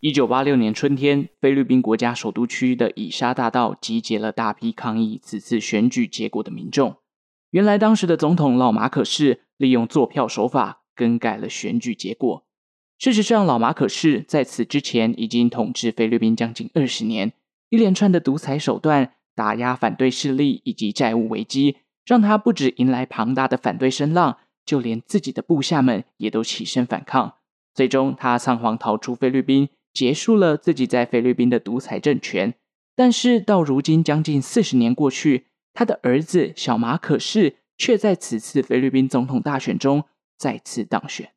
一九八六年春天，菲律宾国家首都区的以沙大道集结了大批抗议此次选举结果的民众。原来，当时的总统老马可是利用作票手法更改了选举结果。事实上，老马可是在此之前已经统治菲律宾将近二十年，一连串的独裁手段打压反对势力以及债务危机，让他不止迎来庞大的反对声浪，就连自己的部下们也都起身反抗。最终，他仓皇逃出菲律宾，结束了自己在菲律宾的独裁政权。但是到如今，将近四十年过去，他的儿子小马可仕却在此次菲律宾总统大选中再次当选。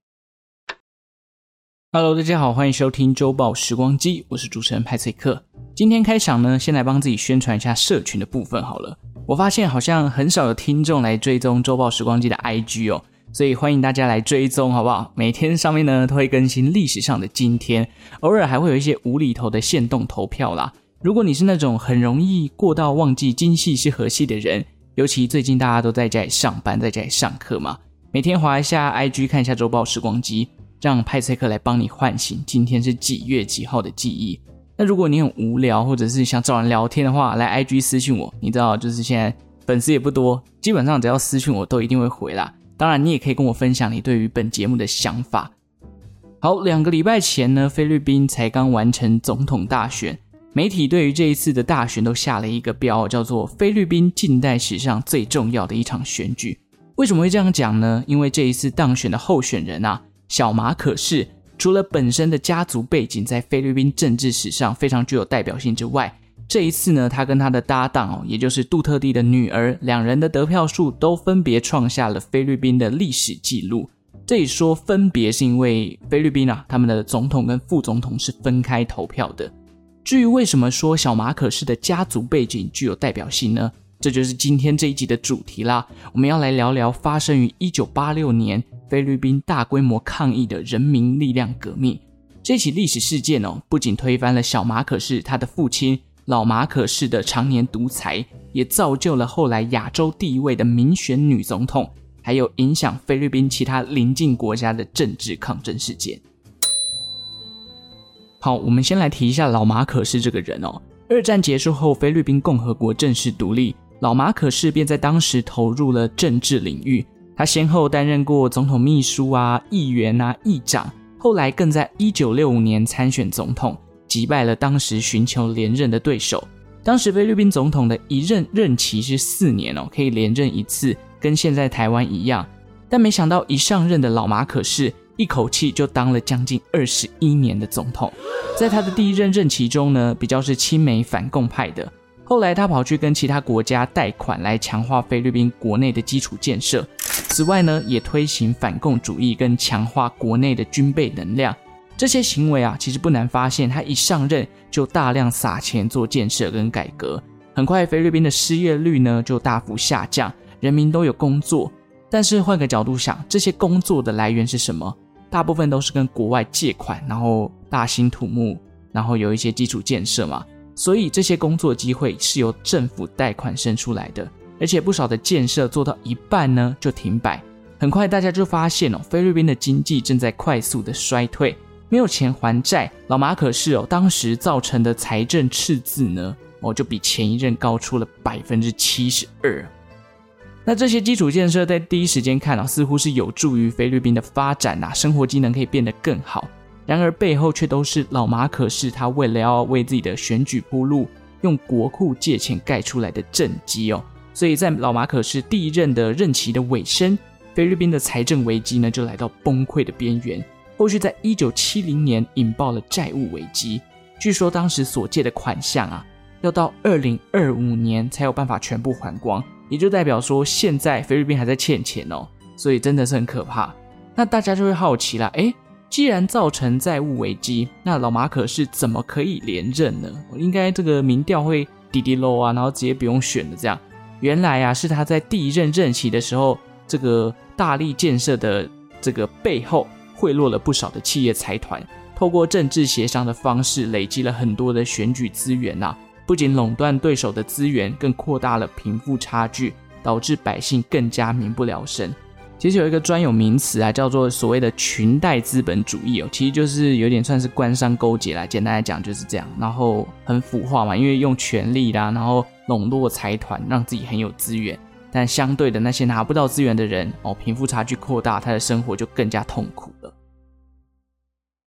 Hello，大家好，欢迎收听周报时光机，我是主持人派翠克。今天开场呢，先来帮自己宣传一下社群的部分好了。我发现好像很少有听众来追踪周报时光机的 IG 哦。所以欢迎大家来追踪，好不好？每天上面呢都会更新历史上的今天，偶尔还会有一些无厘头的限动投票啦。如果你是那种很容易过到忘记今夕是何夕的人，尤其最近大家都在家里上班，在家里上课嘛，每天划一下 IG 看一下周报时光机，让派翠克来帮你唤醒今天是几月几号的记忆。那如果你很无聊，或者是想找人聊天的话，来 IG 私信我，你知道，就是现在粉丝也不多，基本上只要私信我都一定会回啦。当然，你也可以跟我分享你对于本节目的想法。好，两个礼拜前呢，菲律宾才刚完成总统大选，媒体对于这一次的大选都下了一个标，叫做菲律宾近代史上最重要的一场选举。为什么会这样讲呢？因为这一次当选的候选人啊，小马可是，除了本身的家族背景在菲律宾政治史上非常具有代表性之外，这一次呢，他跟他的搭档哦，也就是杜特地的女儿，两人的得票数都分别创下了菲律宾的历史记录。这里说分别是因为菲律宾啊，他们的总统跟副总统是分开投票的。至于为什么说小马可仕的家族背景具有代表性呢？这就是今天这一集的主题啦。我们要来聊聊发生于一九八六年菲律宾大规模抗议的人民力量革命。这起历史事件哦，不仅推翻了小马可仕他的父亲。老马可仕的常年独裁，也造就了后来亚洲第一位的民选女总统，还有影响菲律宾其他邻近国家的政治抗争事件。好，我们先来提一下老马可仕这个人哦。二战结束后，菲律宾共和国正式独立，老马可仕便在当时投入了政治领域。他先后担任过总统秘书啊、议员啊、议长，后来更在一九六五年参选总统。击败了当时寻求连任的对手。当时菲律宾总统的一任任期是四年哦，可以连任一次，跟现在台湾一样。但没想到一上任的老马可是一口气就当了将近二十一年的总统。在他的第一任任期中呢，比较是亲美反共派的。后来他跑去跟其他国家贷款来强化菲律宾国内的基础建设。此外呢，也推行反共主义跟强化国内的军备能量。这些行为啊，其实不难发现，他一上任就大量撒钱做建设跟改革，很快菲律宾的失业率呢就大幅下降，人民都有工作。但是换个角度想，这些工作的来源是什么？大部分都是跟国外借款，然后大兴土木，然后有一些基础建设嘛。所以这些工作机会是由政府贷款生出来的，而且不少的建设做到一半呢就停摆。很快大家就发现哦，菲律宾的经济正在快速的衰退。没有钱还债，老马可是哦，当时造成的财政赤字呢，哦，就比前一任高出了百分之七十二。那这些基础建设在第一时间看啊，似乎是有助于菲律宾的发展呐，生活机能可以变得更好。然而背后却都是老马可是他为了要为自己的选举铺路，用国库借钱盖出来的政绩哦。所以在老马可是第一任的任期的尾声，菲律宾的财政危机呢，就来到崩溃的边缘。后续在一九七零年引爆了债务危机，据说当时所借的款项啊，要到二零二五年才有办法全部还光，也就代表说现在菲律宾还在欠钱哦，所以真的是很可怕。那大家就会好奇了，诶，既然造成债务危机，那老马可是怎么可以连任呢？应该这个民调会滴滴漏啊，然后直接不用选的这样。原来啊，是他在第一任任期的时候，这个大力建设的这个背后。贿赂了不少的企业财团，透过政治协商的方式，累积了很多的选举资源呐。不仅垄断对手的资源，更扩大了贫富差距，导致百姓更加民不聊生。其实有一个专有名词啊，叫做所谓的裙带资本主义哦，其实就是有点算是官商勾结啦。简单来讲就是这样，然后很腐化嘛，因为用权力啦，然后笼络财团，让自己很有资源。但相对的那些拿不到资源的人哦，贫富差距扩大，他的生活就更加痛苦。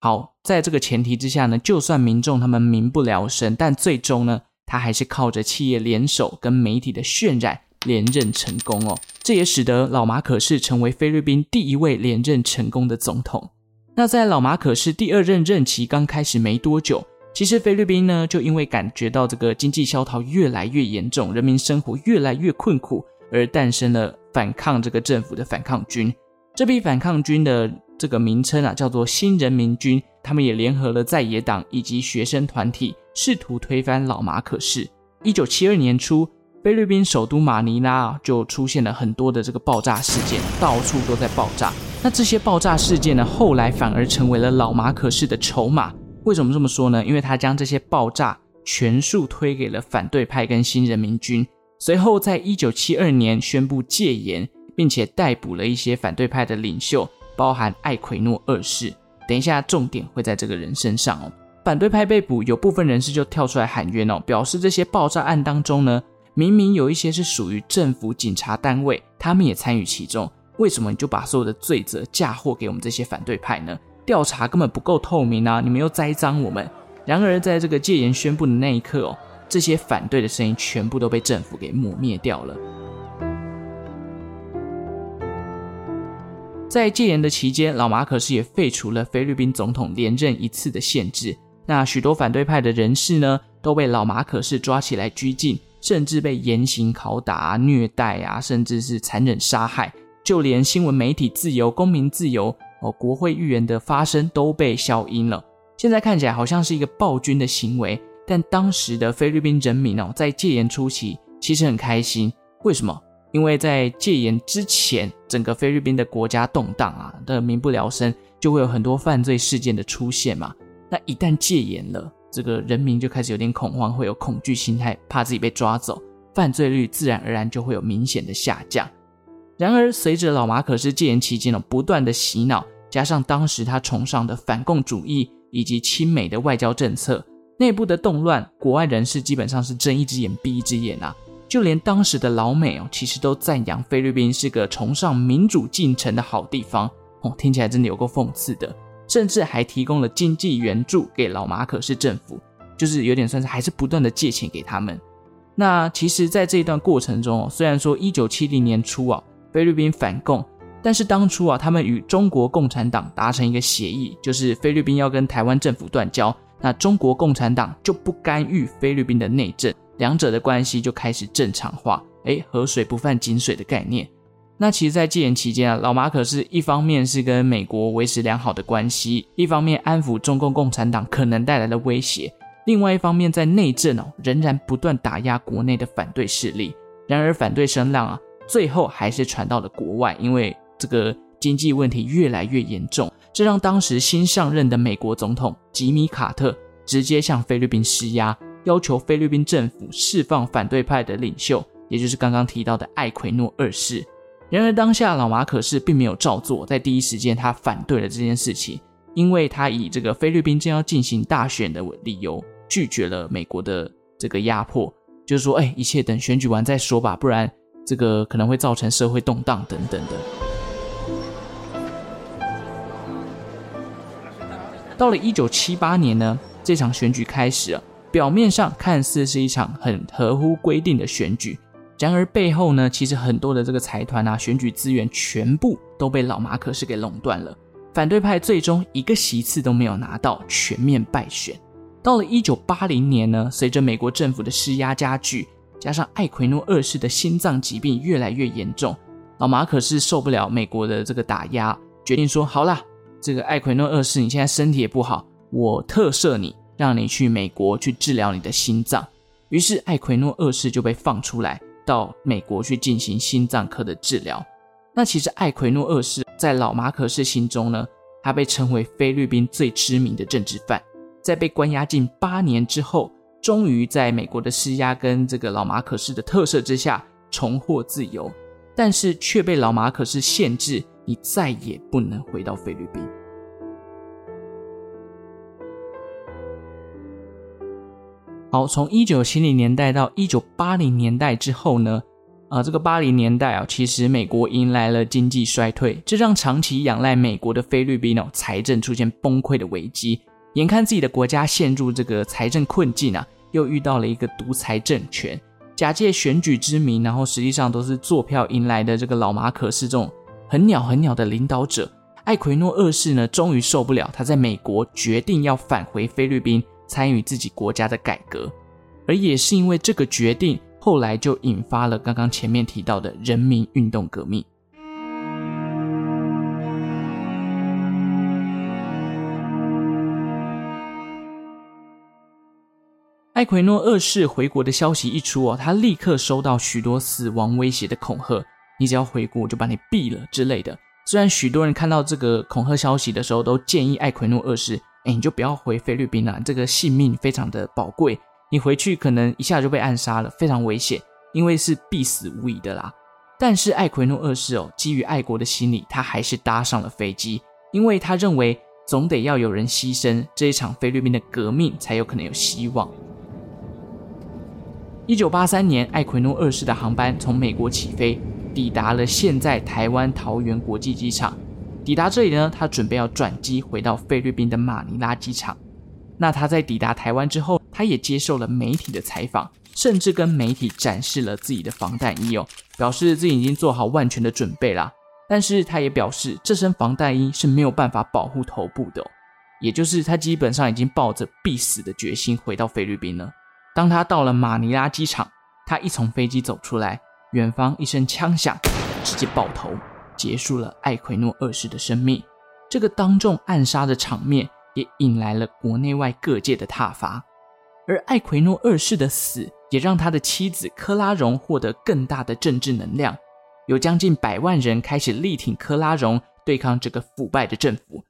好，在这个前提之下呢，就算民众他们民不聊生，但最终呢，他还是靠着企业联手跟媒体的渲染。连任成功哦，这也使得老马可是成为菲律宾第一位连任成功的总统。那在老马可是第二任任期刚开始没多久，其实菲律宾呢就因为感觉到这个经济萧条越来越严重，人民生活越来越困苦，而诞生了反抗这个政府的反抗军。这批反抗军的这个名称啊叫做新人民军，他们也联合了在野党以及学生团体，试图推翻老马可仕。一九七二年初。菲律宾首都马尼拉就出现了很多的这个爆炸事件，到处都在爆炸。那这些爆炸事件呢，后来反而成为了老马可仕的筹码。为什么这么说呢？因为他将这些爆炸全数推给了反对派跟新人民军。随后，在一九七二年宣布戒严，并且逮捕了一些反对派的领袖，包含艾奎诺二世。等一下，重点会在这个人身上哦。反对派被捕，有部分人士就跳出来喊冤哦，表示这些爆炸案当中呢。明明有一些是属于政府警察单位，他们也参与其中，为什么你就把所有的罪责嫁祸给我们这些反对派呢？调查根本不够透明啊！你们又栽赃我们。然而，在这个戒严宣布的那一刻哦，这些反对的声音全部都被政府给抹灭掉了。在戒严的期间，老马可是也废除了菲律宾总统连任一次的限制。那许多反对派的人士呢，都被老马可是抓起来拘禁。甚至被严刑拷打、虐待啊，甚至是残忍杀害，就连新闻媒体自由、公民自由哦、国会议员的发声都被消音了。现在看起来好像是一个暴君的行为，但当时的菲律宾人民哦，在戒严初期其实很开心。为什么？因为在戒严之前，整个菲律宾的国家动荡啊，的民不聊生，就会有很多犯罪事件的出现嘛。那一旦戒严了，这个人民就开始有点恐慌，会有恐惧心态，怕自己被抓走，犯罪率自然而然就会有明显的下降。然而，随着老马可是戒严期间呢，不断的洗脑，加上当时他崇尚的反共主义以及亲美的外交政策，内部的动乱，国外人士基本上是睁一只眼闭一只眼啊。就连当时的老美哦，其实都赞扬菲律宾是个崇尚民主进程的好地方哦，听起来真的有够讽刺的。甚至还提供了经济援助给老马可仕政府，就是有点算是还是不断的借钱给他们。那其实，在这一段过程中，虽然说一九七零年初啊，菲律宾反共，但是当初啊，他们与中国共产党达成一个协议，就是菲律宾要跟台湾政府断交，那中国共产党就不干预菲律宾的内政，两者的关系就开始正常化。诶，河水不犯井水的概念。那其实，在戒严期间啊，老马可是一方面是跟美国维持良好的关系，一方面安抚中共共产党可能带来的威胁，另外一方面在内政哦，仍然不断打压国内的反对势力。然而，反对声浪啊，最后还是传到了国外，因为这个经济问题越来越严重，这让当时新上任的美国总统吉米·卡特直接向菲律宾施压，要求菲律宾政府释放反对派的领袖，也就是刚刚提到的艾奎诺二世。然而，当下老马可是并没有照做，在第一时间他反对了这件事情，因为他以这个菲律宾正要进行大选的理由，拒绝了美国的这个压迫，就是说，哎，一切等选举完再说吧，不然这个可能会造成社会动荡等等的。到了一九七八年呢，这场选举开始了，表面上看似是一场很合乎规定的选举。然而背后呢，其实很多的这个财团啊，选举资源全部都被老马可是给垄断了。反对派最终一个席次都没有拿到，全面败选。到了一九八零年呢，随着美国政府的施压加剧，加上艾奎诺二世的心脏疾病越来越严重，老马可是受不了美国的这个打压，决定说：好啦，这个艾奎诺二世你现在身体也不好，我特赦你，让你去美国去治疗你的心脏。于是艾奎诺二世就被放出来。到美国去进行心脏科的治疗。那其实艾奎诺二世在老马可仕心中呢，他被称为菲律宾最知名的政治犯。在被关押近八年之后，终于在美国的施压跟这个老马可仕的特赦之下重获自由。但是却被老马可仕限制，你再也不能回到菲律宾。好，从一九七零年代到一九八零年代之后呢，啊、这个八零年代啊，其实美国迎来了经济衰退，这让长期仰赖美国的菲律宾哦，财政出现崩溃的危机，眼看自己的国家陷入这个财政困境啊，又遇到了一个独裁政权，假借选举之名，然后实际上都是做票赢来的这个老马可是这种很鸟很鸟的领导者，艾奎诺二世呢，终于受不了，他在美国决定要返回菲律宾。参与自己国家的改革，而也是因为这个决定，后来就引发了刚刚前面提到的人民运动革命。艾奎诺二世回国的消息一出哦，他立刻收到许多死亡威胁的恐吓，你只要回国，我就把你毙了之类的。虽然许多人看到这个恐吓消息的时候，都建议艾奎诺二世。哎，你就不要回菲律宾了，这个性命非常的宝贵，你回去可能一下就被暗杀了，非常危险，因为是必死无疑的啦。但是艾奎诺二世哦，基于爱国的心理，他还是搭上了飞机，因为他认为总得要有人牺牲，这一场菲律宾的革命才有可能有希望。一九八三年，艾奎诺二世的航班从美国起飞，抵达了现在台湾桃园国际机场。抵达这里呢，他准备要转机回到菲律宾的马尼拉机场。那他在抵达台湾之后，他也接受了媒体的采访，甚至跟媒体展示了自己的防弹衣哦，表示自己已经做好万全的准备啦。但是他也表示，这身防弹衣是没有办法保护头部的哦，也就是他基本上已经抱着必死的决心回到菲律宾了。当他到了马尼拉机场，他一从飞机走出来，远方一声枪响，直接爆头。结束了艾奎诺二世的生命，这个当众暗杀的场面也引来了国内外各界的挞伐。而艾奎诺二世的死也让他的妻子科拉荣获得更大的政治能量，有将近百万人开始力挺科拉荣，对抗这个腐败的政府。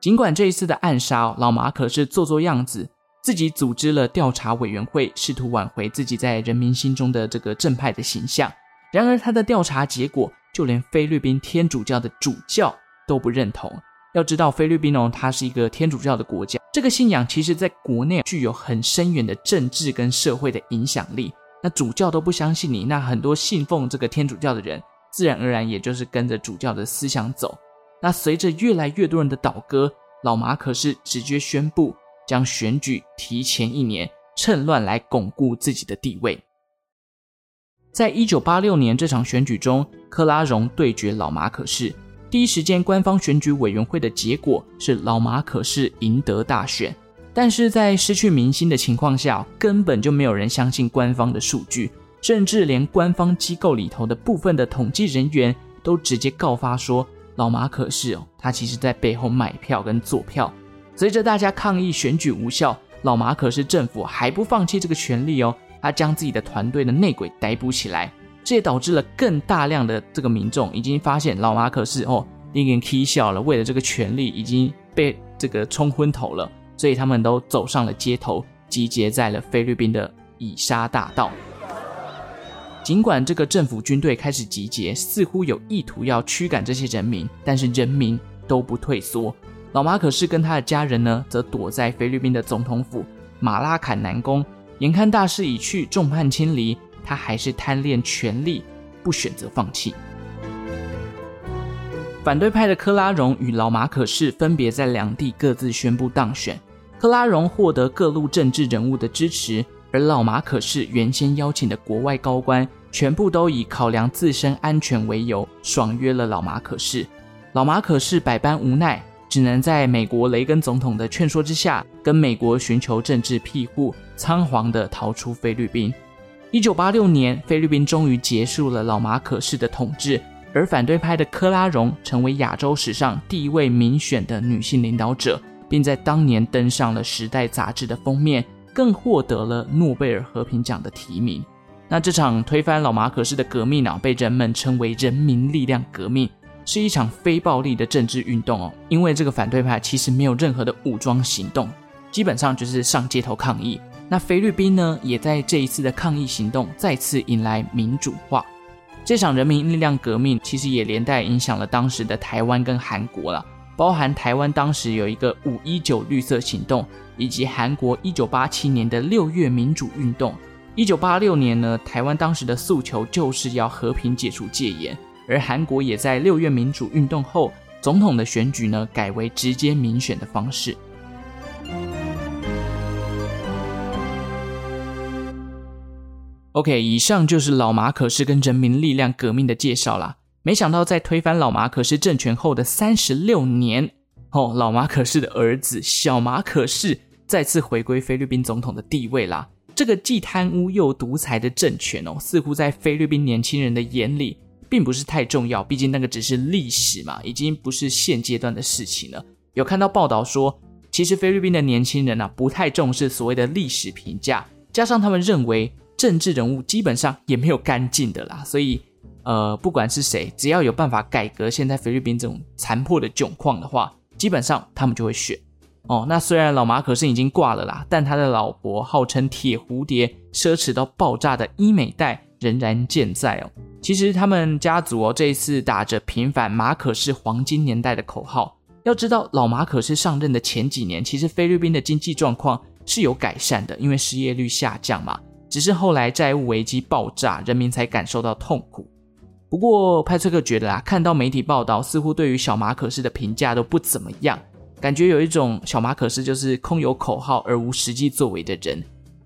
尽管这一次的暗杀，老马可是做做样子。自己组织了调查委员会，试图挽回自己在人民心中的这个正派的形象。然而，他的调查结果，就连菲律宾天主教的主教都不认同。要知道，菲律宾哦，它是一个天主教的国家，这个信仰其实在国内具有很深远的政治跟社会的影响力。那主教都不相信你，那很多信奉这个天主教的人，自然而然也就是跟着主教的思想走。那随着越来越多人的倒戈，老马可是直接宣布。将选举提前一年，趁乱来巩固自己的地位。在一九八六年这场选举中，克拉荣对决老马可士。第一时间，官方选举委员会的结果是老马可士赢得大选。但是在失去民心的情况下，根本就没有人相信官方的数据，甚至连官方机构里头的部分的统计人员都直接告发说，老马可仕哦，他其实在背后买票跟做票。随着大家抗议选举无效，老马可是政府还不放弃这个权利哦，他将自己的团队的内鬼逮捕起来，这也导致了更大量的这个民众已经发现老马可是哦，已经起笑了，为了这个权利已经被这个冲昏头了，所以他们都走上了街头，集结在了菲律宾的以沙大道。尽管这个政府军队开始集结，似乎有意图要驱赶这些人民，但是人民都不退缩。老马可是跟他的家人呢，则躲在菲律宾的总统府马拉坎南宫。眼看大势已去，众叛亲离，他还是贪恋权力，不选择放弃。反对派的科拉荣与老马可是分别在两地各自宣布当选。科拉荣获得各路政治人物的支持，而老马可是原先邀请的国外高官，全部都以考量自身安全为由，爽约了老马可是。老马可是百般无奈。只能在美国雷根总统的劝说之下，跟美国寻求政治庇护，仓皇地逃出菲律宾。一九八六年，菲律宾终于结束了老马可式的统治，而反对派的科拉荣成为亚洲史上第一位民选的女性领导者，并在当年登上了《时代》杂志的封面，更获得了诺贝尔和平奖的提名。那这场推翻老马可式的革命啊，被人们称为“人民力量革命”。是一场非暴力的政治运动哦，因为这个反对派其实没有任何的武装行动，基本上就是上街头抗议。那菲律宾呢，也在这一次的抗议行动再次迎来民主化。这场人民力量革命其实也连带影响了当时的台湾跟韩国了，包含台湾当时有一个五一九绿色行动，以及韩国一九八七年的六月民主运动。一九八六年呢，台湾当时的诉求就是要和平解除戒严，而韩国也在六月民主运动后，总统的选举呢改为直接民选的方式。OK，以上就是老马可仕跟人民力量革命的介绍啦。没想到在推翻老马可仕政权后的三十六年，哦，老马可仕的儿子小马可仕再次回归菲律宾总统的地位啦。这个既贪污又独裁的政权哦，似乎在菲律宾年轻人的眼里并不是太重要，毕竟那个只是历史嘛，已经不是现阶段的事情了。有看到报道说，其实菲律宾的年轻人啊，不太重视所谓的历史评价，加上他们认为。政治人物基本上也没有干净的啦，所以，呃，不管是谁，只要有办法改革现在菲律宾这种残破的窘况的话，基本上他们就会选。哦，那虽然老马可是已经挂了啦，但他的老婆号称铁蝴蝶、奢侈到爆炸的伊美黛仍然健在哦。其实他们家族哦这一次打着平反马可是黄金年代的口号，要知道老马可是上任的前几年，其实菲律宾的经济状况是有改善的，因为失业率下降嘛。只是后来债务危机爆炸，人民才感受到痛苦。不过派翠克觉得啊，看到媒体报道，似乎对于小马可是的评价都不怎么样，感觉有一种小马可是就是空有口号而无实际作为的人。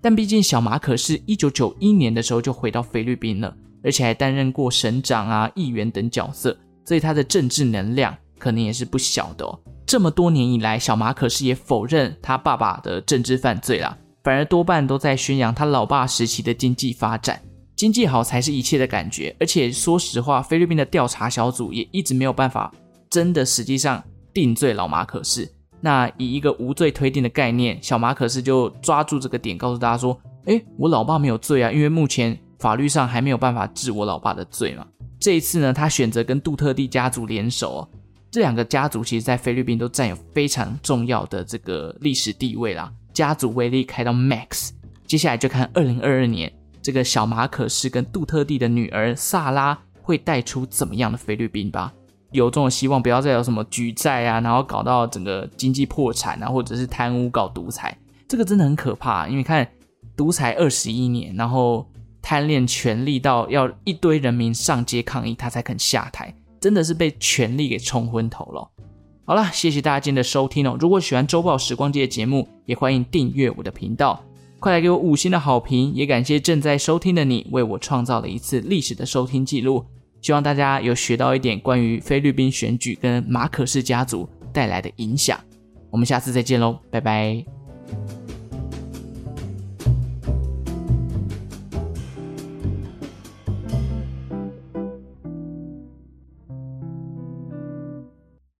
但毕竟小马可是一九九一年的时候就回到菲律宾了，而且还担任过省长啊、议员等角色，所以他的政治能量可能也是不小的哦。这么多年以来，小马可是也否认他爸爸的政治犯罪啦。反而多半都在宣扬他老爸时期的经济发展，经济好才是一切的感觉。而且说实话，菲律宾的调查小组也一直没有办法真的实际上定罪老马可是。那以一个无罪推定的概念，小马可仕就抓住这个点，告诉大家说：“诶，我老爸没有罪啊，因为目前法律上还没有办法治我老爸的罪嘛。”这一次呢，他选择跟杜特地家族联手哦，这两个家族其实在菲律宾都占有非常重要的这个历史地位啦。家族威力开到 max，接下来就看二零二二年这个小马可仕跟杜特地的女儿萨拉会带出怎么样的菲律宾吧。有这种希望，不要再有什么举债啊，然后搞到整个经济破产啊，或者是贪污搞独裁，这个真的很可怕。因为看独裁二十一年，然后贪恋权力到要一堆人民上街抗议，他才肯下台，真的是被权力给冲昏头了。好了，谢谢大家今天的收听哦。如果喜欢周报时光机的节目，也欢迎订阅我的频道，快来给我五星的好评。也感谢正在收听的你，为我创造了一次历史的收听记录。希望大家有学到一点关于菲律宾选举跟马可仕家族带来的影响。我们下次再见喽，拜拜。